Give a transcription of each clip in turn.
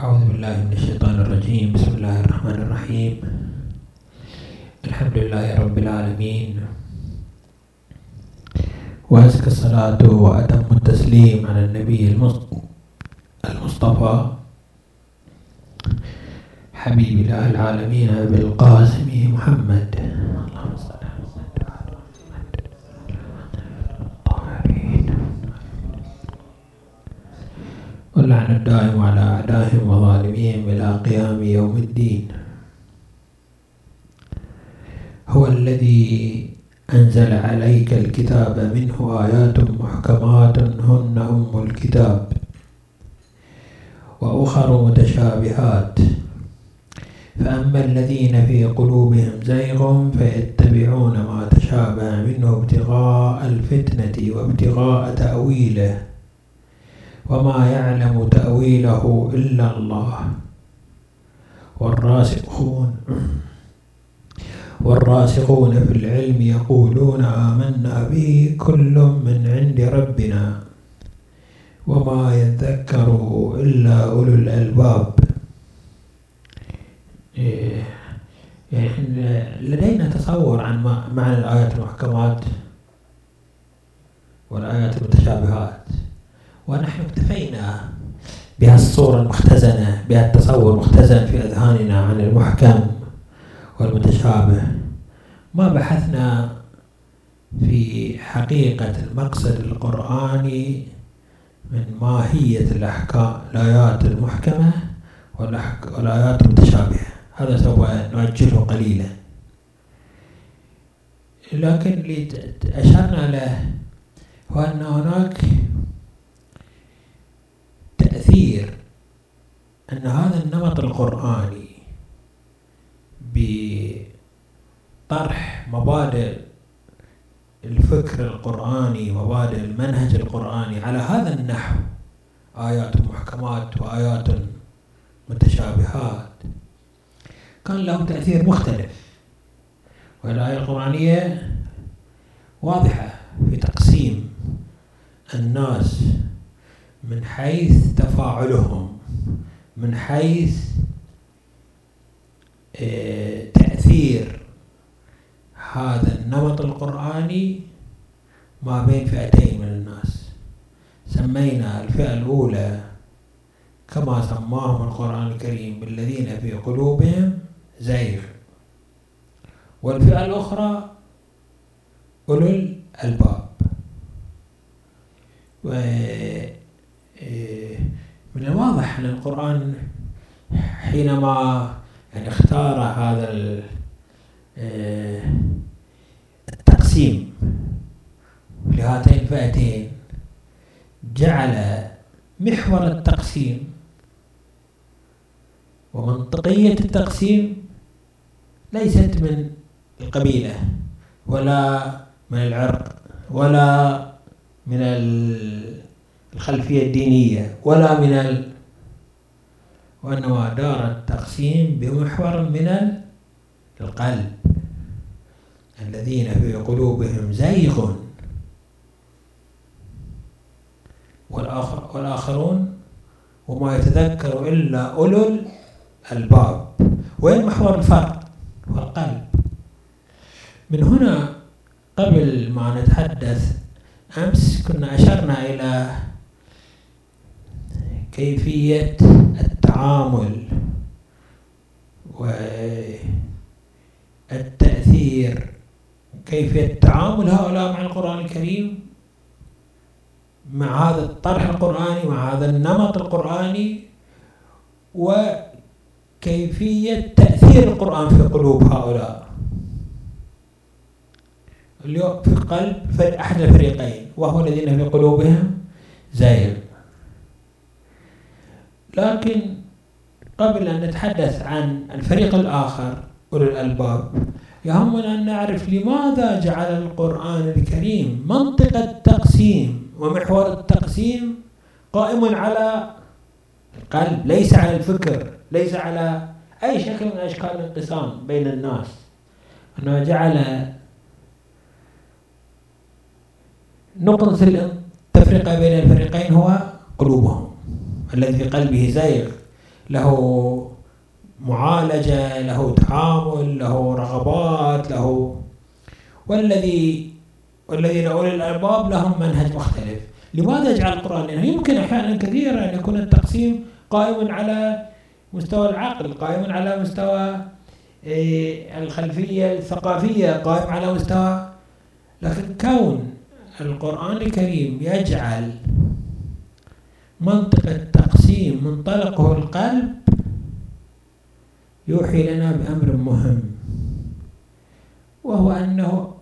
أعوذ بالله من الشيطان الرجيم. بسم الله الرحمن الرحيم. الحمد لله رب العالمين. وأزكى الصلاة وأتم التسليم على النبي المصطفى. حبيب الله العالمين بالقاسم محمد. واللعن الدائم على أعدائهم وظالميهم إلى قيام يوم الدين. هو الذي أنزل عليك الكتاب منه آيات محكمات هن أم الكتاب وأخر متشابهات. فأما الذين في قلوبهم زيغ فيتبعون ما تشابه منه ابتغاء الفتنة وابتغاء تأويله. وما يعلم تأويله إلا الله. والراسخون والراسخون في العلم يقولون آمنا به كل من عند ربنا وما يذكر إلا أولو الألباب. إيه، يعني لدينا تصور عن معنى الآيات المحكمات والآيات المتشابهات. ونحن اكتفينا بهالصورة المختزنة بهالتصور المختزن في أذهاننا عن المحكم والمتشابه. ما بحثنا في حقيقة المقصد القرآني من ماهية الأحكام الآيات المحكمة والآيات المتشابهة. هذا سوف نؤجله قليلا. لكن اللي أشرنا له هو أن هناك تأثير أن هذا النمط القرآني بطرح مبادئ الفكر القرآني مبادئ المنهج القرآني على هذا النحو آيات محكمات وآيات متشابهات. كان له تأثير مختلف والآية القرآنية واضحة في تقسيم الناس من حيث تفاعلهم من حيث آه، تأثير هذا النمط القرآني ما بين فئتين من الناس. سمينا الفئة الأولى كما سماهم القرآن الكريم بالذين في قلوبهم زيغ. والفئة الأخرى أولو الألباب. من الواضح أن القرآن حينما يعني اختار هذا إيه، التقسيم لهاتين الفئتين جعل محور التقسيم ومنطقية التقسيم ليست من القبيلة ولا من العرق ولا من الخلفية الدينية ولا من ال... وإنما دار التقسيم بمحور من القلب. الذين في قلوبهم زيغ. والآخر والآخرون وما يتذكر إلا أولو الباب وين محور الفرق؟ والقلب من هنا قبل ما نتحدث أمس كنا أشرنا إلى كيفية التعامل والتأثير كيفية تعامل هؤلاء مع القرآن الكريم؟ مع هذا الطرح القرآني مع هذا النمط القرآني؟ وكيفية تأثير القرآن في قلوب هؤلاء؟ اليوم في قلب أحد الفريقين وهو الذين في قلوبهم زيغ لكن قبل أن نتحدث عن الفريق الآخر أولي الألباب يهمنا أن نعرف لماذا جعل القرآن الكريم منطق التقسيم ومحور التقسيم قائم على القلب ليس على الفكر ليس على أي شكل من أشكال الانقسام بين الناس. أنه جعل نقطة التفرقة بين الفريقين هو قلوبهم. الذي في قلبه زيغ له معالجة له تعامل له رغبات له والذي والذين أولي الألباب لهم منهج مختلف. لماذا يجعل القرآن؟ لأنه يمكن أحيانا كثيرة أن يكون التقسيم قائم على مستوى العقل قائم على مستوى إيه، الخلفية الثقافية قائم على مستوى. لكن كون القرآن الكريم يجعل منطق التقسيم منطلقه القلب يوحي لنا بأمر مهم وهو أنه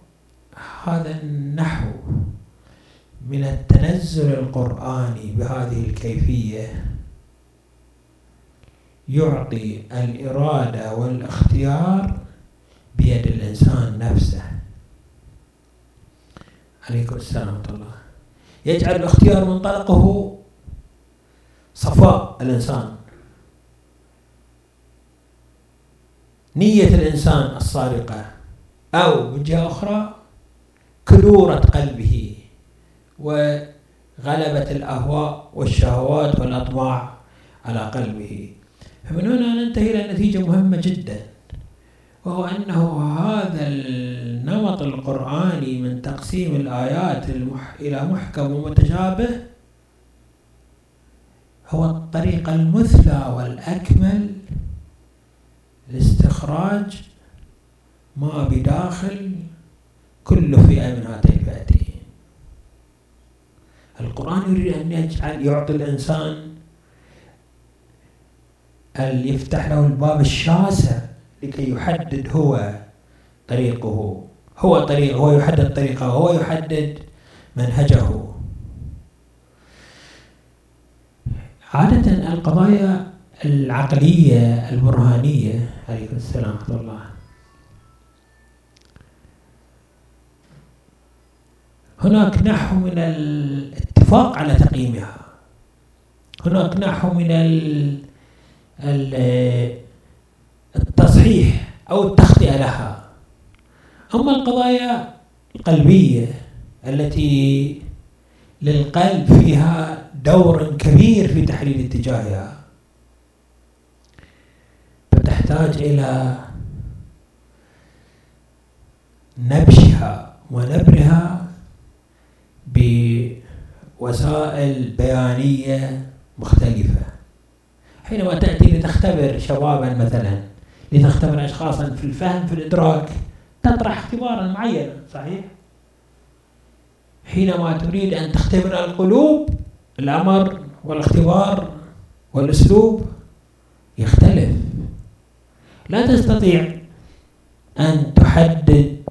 هذا النحو من التنزل القرآني بهذه الكيفية يعطي الإرادة والاختيار بيد الإنسان نفسه. عليكم السلام ورحمة الله. يجعل الاختيار منطلقه صفاء الإنسان. نية الإنسان الصادقة أو من جهة أخرى كدورة قلبه وغلبة الأهواء والشهوات والأطماع على قلبه. فمن هنا ننتهي إلى نتيجة مهمة جدا وهو أنه هذا النمط القرآني من تقسيم الآيات إلى محكم ومتشابه هو الطريقة المثلى والأكمل لاستخراج ما بداخل كل فئة من هاتين الفئتين القرآن يريد أن يجعل يعطي الإنسان يفتح له الباب الشاسع لكي يحدد هو طريقه. هو طريق هو يحدد طريقه هو يحدد منهجه. عادة القضايا العقلية البرهانية عليكم السلام ورحمة الله. هناك نحو من الاتفاق على تقييمها. هناك نحو من التصحيح أو التخطئة لها. أما القضايا القلبية التي للقلب فيها دور كبير في تحليل اتجاهها. فتحتاج إلى نبشها ونبرها بوسائل بيانية مختلفة. حينما تأتي لتختبر شبابا مثلا لتختبر أشخاصا في الفهم في الإدراك تطرح اختبارا معينا صحيح؟ حينما تريد أن تختبر القلوب الأمر والاختبار والأسلوب يختلف. لا تستطيع أن تحدد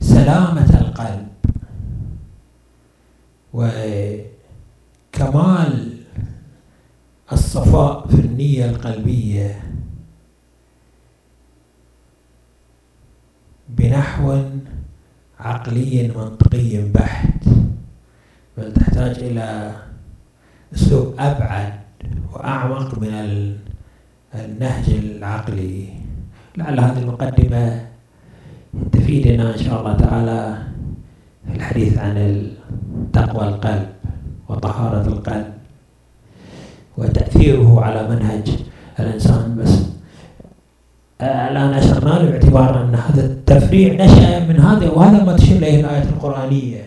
سلامة القلب وكمال الصفاء في النية القلبية بنحو عقلي منطقي بحت بل تحتاج إلى أسلوب أبعد وأعمق من النهج العقلي. لعل هذه المقدمة تفيدنا إن شاء الله تعالى في الحديث عن تقوى القلب وطهارة القلب وتأثيره على منهج الإنسان. بس الآن أشرنا له باعتبار أن هذا التفريع نشأ من هذا وهذا ما تشير إليه الآية القرآنية.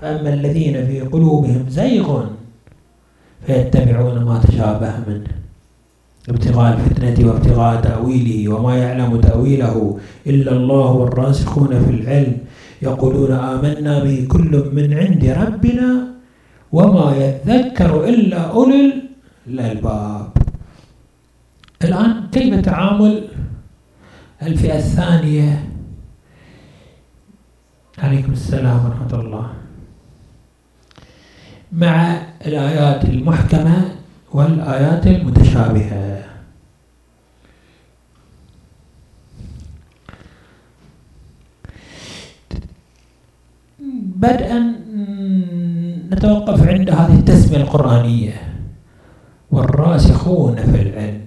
فأما الذين في قلوبهم زيغ فيتبعون ما تشابه منه. ابتغاء الفتنة وابتغاء تأويله وما يعلم تأويله إلا الله والراسخون في العلم. يقولون آمنا به كل من عند ربنا وما يذكر إلا أولي الألباب. الآن كيف تعامل الفئة الثانية. عليكم السلام ورحمة الله. مع الآيات المحكمة والآيات المتشابهة. بدءا نتوقف عند هذه التسمية القرآنية. والراسخون في العلم.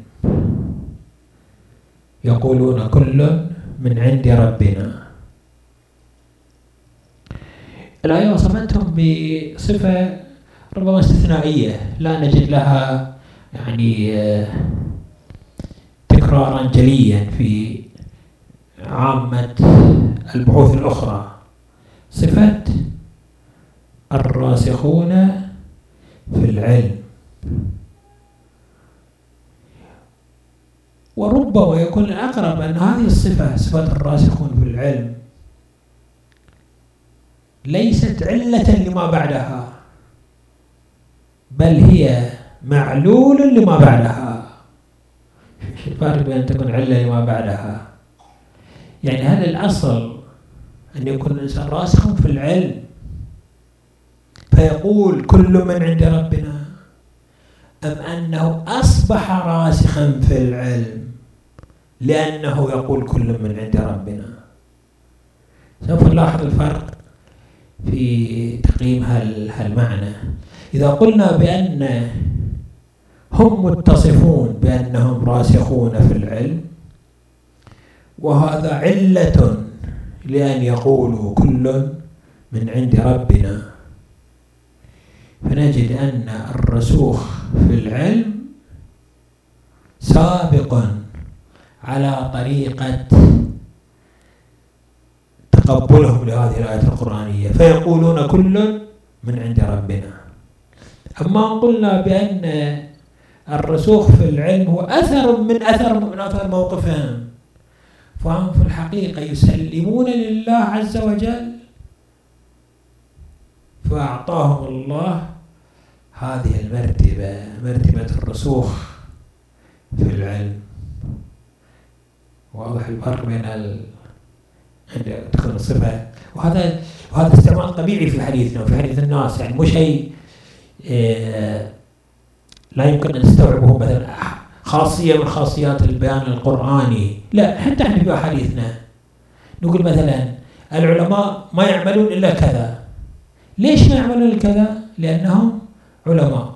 يقولون كل من عند ربنا. الآية وصفتهم بصفة ربما استثنائية لا نجد لها يعني آه، تكرارا جليا في عامة البحوث الأخرى. صفة الراسخون في العلم. وربما يكون الأقرب أن هذه الصفة صفة الراسخون في العلم. ليست علة لما بعدها بل هي معلول لما بعدها. الفرق بين أن تكون علة لما بعدها. يعني هل الأصل أن يكون الإنسان راسخ في العلم؟ فيقول كل من عند ربنا أم أنه أصبح راسخا في العلم لأنه يقول كل من عند ربنا. سوف نلاحظ الفرق في تقييم هالمعنى. إذا قلنا بأن هم متصفون بأنهم راسخون في العلم وهذا علة لأن يقولوا كل من عند ربنا. فنجد أن الرسوخ في العلم سابق على طريقة تقبلهم لهذه الآية القرآنية. فيقولون كل من عند ربنا. أما قلنا بأن الرسوخ في العلم هو أثر من أثر من أثر موقفهم فهم في الحقيقة يسلمون لله عز وجل فأعطاهم الله هذه المرتبة مرتبة الرسوخ في العلم. واضح الفرق بين ال... عند تكون الصفة. وهذا وهذا استعمال طبيعي في حديثنا وفي حديث الناس. يعني مو شيء إيه لا يمكن أن نستوعبه مثلا. خاصية من خاصيات البيان القرآني. لا حتى إحنا في أحاديثنا. نقول مثلا العلماء ما يعملون إلا كذا. ليش ما يعملون كذا؟ لأنهم علماء.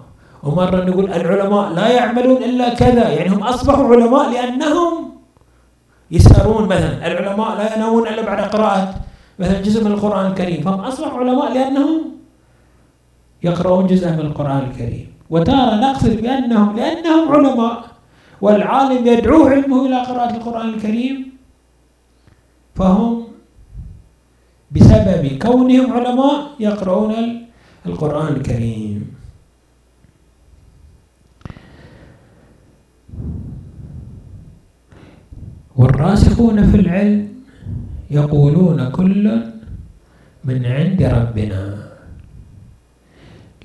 ومرة نقول العلماء لا يعملون إلا كذا. يعني هم أصبحوا علماء لأنهم يسهرون مثلا. العلماء لا ينامون إلا بعد قراءة مثلا جزء من القرآن الكريم. فهم أصبحوا علماء لأنهم يقرؤون جزءا من القرآن الكريم. وتارة نقصد بأنهم لأنهم علماء والعالم يدعوه علمه إلى قراءة القرآن الكريم. فهم بسبب كونهم علماء يقرؤون القرآن الكريم. والراسخون في العلم يقولون كل من عند ربنا.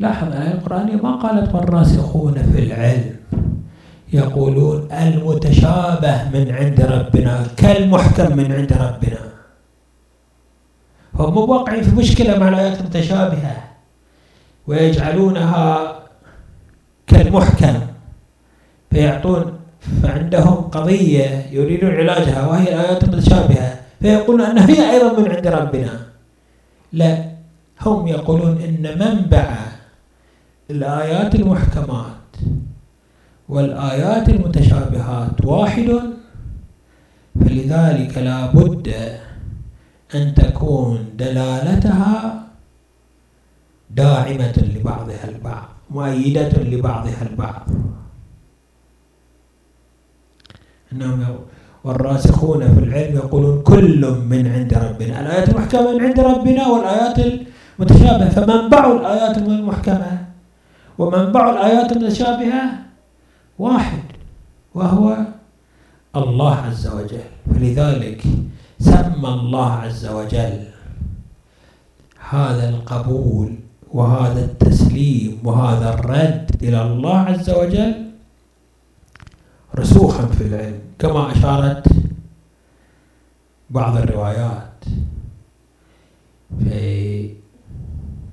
لاحظ الآية القرآنية ما قالت والراسخون في العلم يقولون المتشابه من عند ربنا كالمحكم من عند ربنا. هم واقعين في مشكلة مع الآيات المتشابهة. ويجعلونها كالمحكم فيعطون فعندهم قضية يريدون علاجها وهي الآيات المتشابهة فيقولون أنها هي أيضا من عند ربنا. لا هم يقولون إن منبع الآيات المحكمات والآيات المتشابهات واحد فلذلك لا بد أن تكون دلالتها داعمة لبعضها البعض مؤيدة لبعضها البعض. إنهم والراسخون في العلم يقولون كل من عند ربنا. الآيات المحكمة من عند ربنا والآيات المتشابهة. فمنبع الآيات المحكمة ومنبع الآيات المتشابهة واحد وهو الله عز وجل. فلذلك سمى الله عز وجل هذا القبول وهذا التسليم وهذا الرد إلى الله عز وجل رسوخا في العلم. كما أشارت بعض الروايات في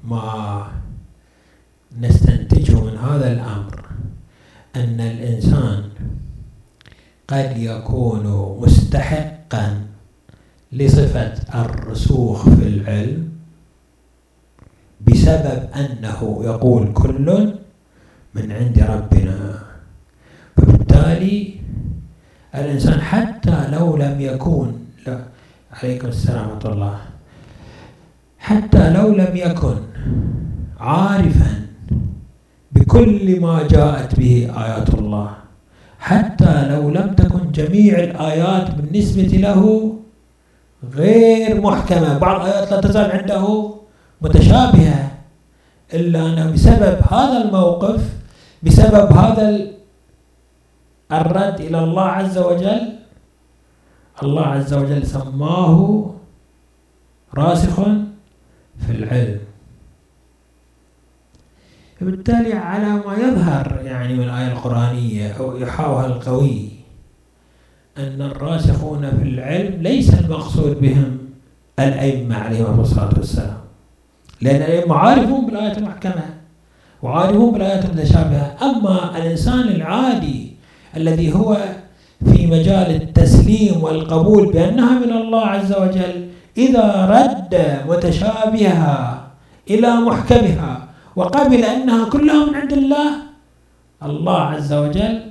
ما نستنتجه من هذا الأمر أن الإنسان قد يكون مستحقا لصفة الرسوخ في العلم بسبب أنه يقول كل من عند ربنا فبالتالي الإنسان حتى لو لم يكون لا عليكم السلام ورحمة الله. حتى لو لم يكن عارفا بكل ما جاءت به آيات الله حتى لو لم تكن جميع الآيات بالنسبة له غير محكمة. بعض الآيات لا تزال عنده متشابهة إلا أن بسبب هذا الموقف بسبب هذا الرد إلى الله عز وجل. الله عز وجل سماه راسخ في العلم. وبالتالي على ما يظهر يعني من الآية القرآنية أو إيحاؤها القوي أن الراسخون في العلم ليس المقصود بهم الأئمة عليهم الصلاة والسلام. لأن الأئمة عارفون بالآيات المحكمة وعارفون بالآيات المتشابهة. أما الإنسان العادي الذي هو في مجال التسليم والقبول بأنها من الله عز وجل إذا رد متشابهها إلى محكمها وقبل أنها كلها من عند الله الله عز وجل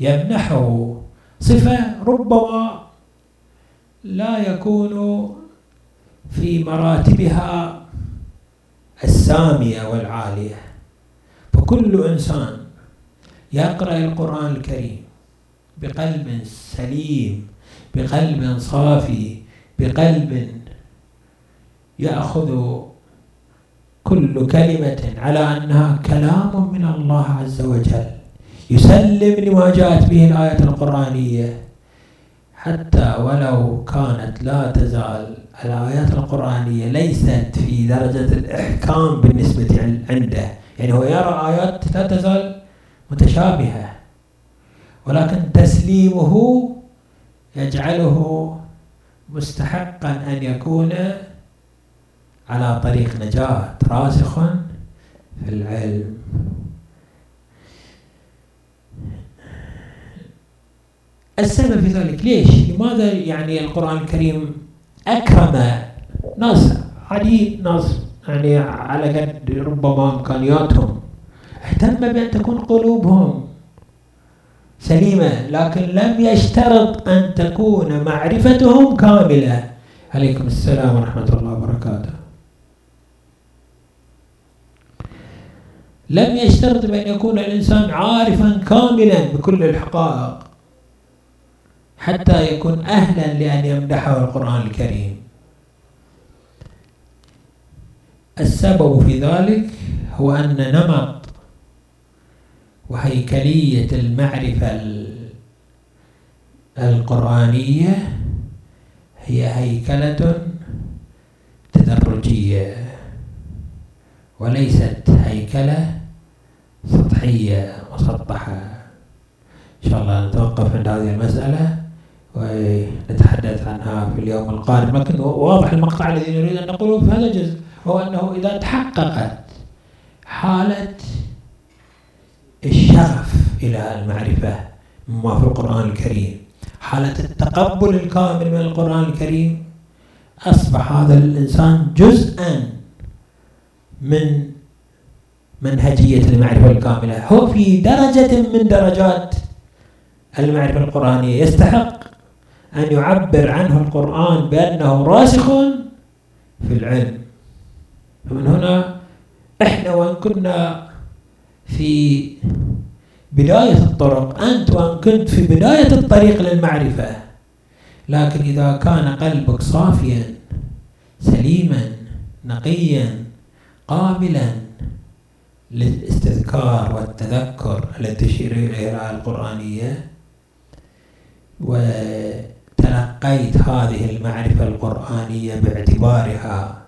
يمنحه صفة ربما لا يكون في مراتبها السامية والعالية. فكل إنسان يقرأ القرآن الكريم بقلب سليم بقلب صافي بقلب يأخذ كل كلمة على أنها كلام من الله عز وجل. يسلم لما جاءت به الآية القرآنية. حتى ولو كانت لا تزال الآيات القرآنية ليست في درجة الإحكام بالنسبة عنده. يعني هو يرى آيات لا تزال متشابهة. ولكن تسليمه يجعله مستحقا أن يكون على طريق نجاة راسخ في العلم. السبب في ذلك ليش؟ لماذا يعني القرآن الكريم أكرم ناس؟ عديد ناس يعني على قد ربما إمكانياتهم. اهتم بأن تكون قلوبهم سليمة لكن لم يشترط أن تكون معرفتهم كاملة. عليكم السلام ورحمة الله وبركاته. لم يشترط بأن يكون الإنسان عارفا كاملا بكل الحقائق حتى يكون أهلا لأن يمدحه القرآن الكريم. السبب في ذلك هو أن نمط وهيكلية المعرفة القرآنية هي هيكلة تدرجية وليست هيكلة سطحية مسطحة. إن شاء الله نتوقف عند هذه المسألة ونتحدث عنها في اليوم القادم. لكن واضح المقطع الذي نريد أن نقوله في هذا الجزء هو أنه إذا تحققت حالة الشغف إلى المعرفة مما في القرآن الكريم. حالة التقبل الكامل من القرآن الكريم أصبح هذا الإنسان جزءا من منهجية المعرفة الكاملة. هو في درجة من درجات المعرفة القرآنية. يستحق أن يعبر عنه القرآن بأنه راسخ في العلم. ومن هنا إحنا وإن كنا في بداية الطرق أنت وإن كنت في بداية الطريق للمعرفة. لكن إذا كان قلبك صافيا سليما نقيا قابلا للاستذكار والتذكر التي تشير إليها الآية القرآنية وتلقيت هذه المعرفة القرآنية باعتبارها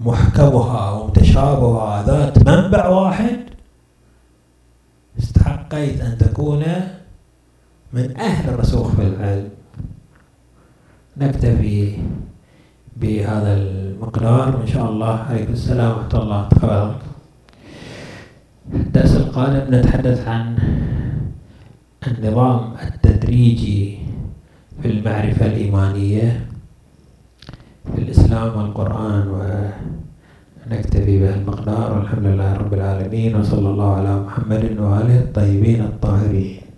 محكمها ومتشابهها ذات منبع واحد استحقيت أن تكون من أهل الرسوخ في العلم نكتفي بهذا المقدار. وإن شاء الله عليكم السلام ورحمة الله تقبل الدرس القادم نتحدث عن النظام التدريجي في المعرفة الإيمانية في الإسلام والقرآن ونكتفي بهذا المقدار والحمد لله رب العالمين وصلى الله على محمد وآله الطيبين الطاهرين.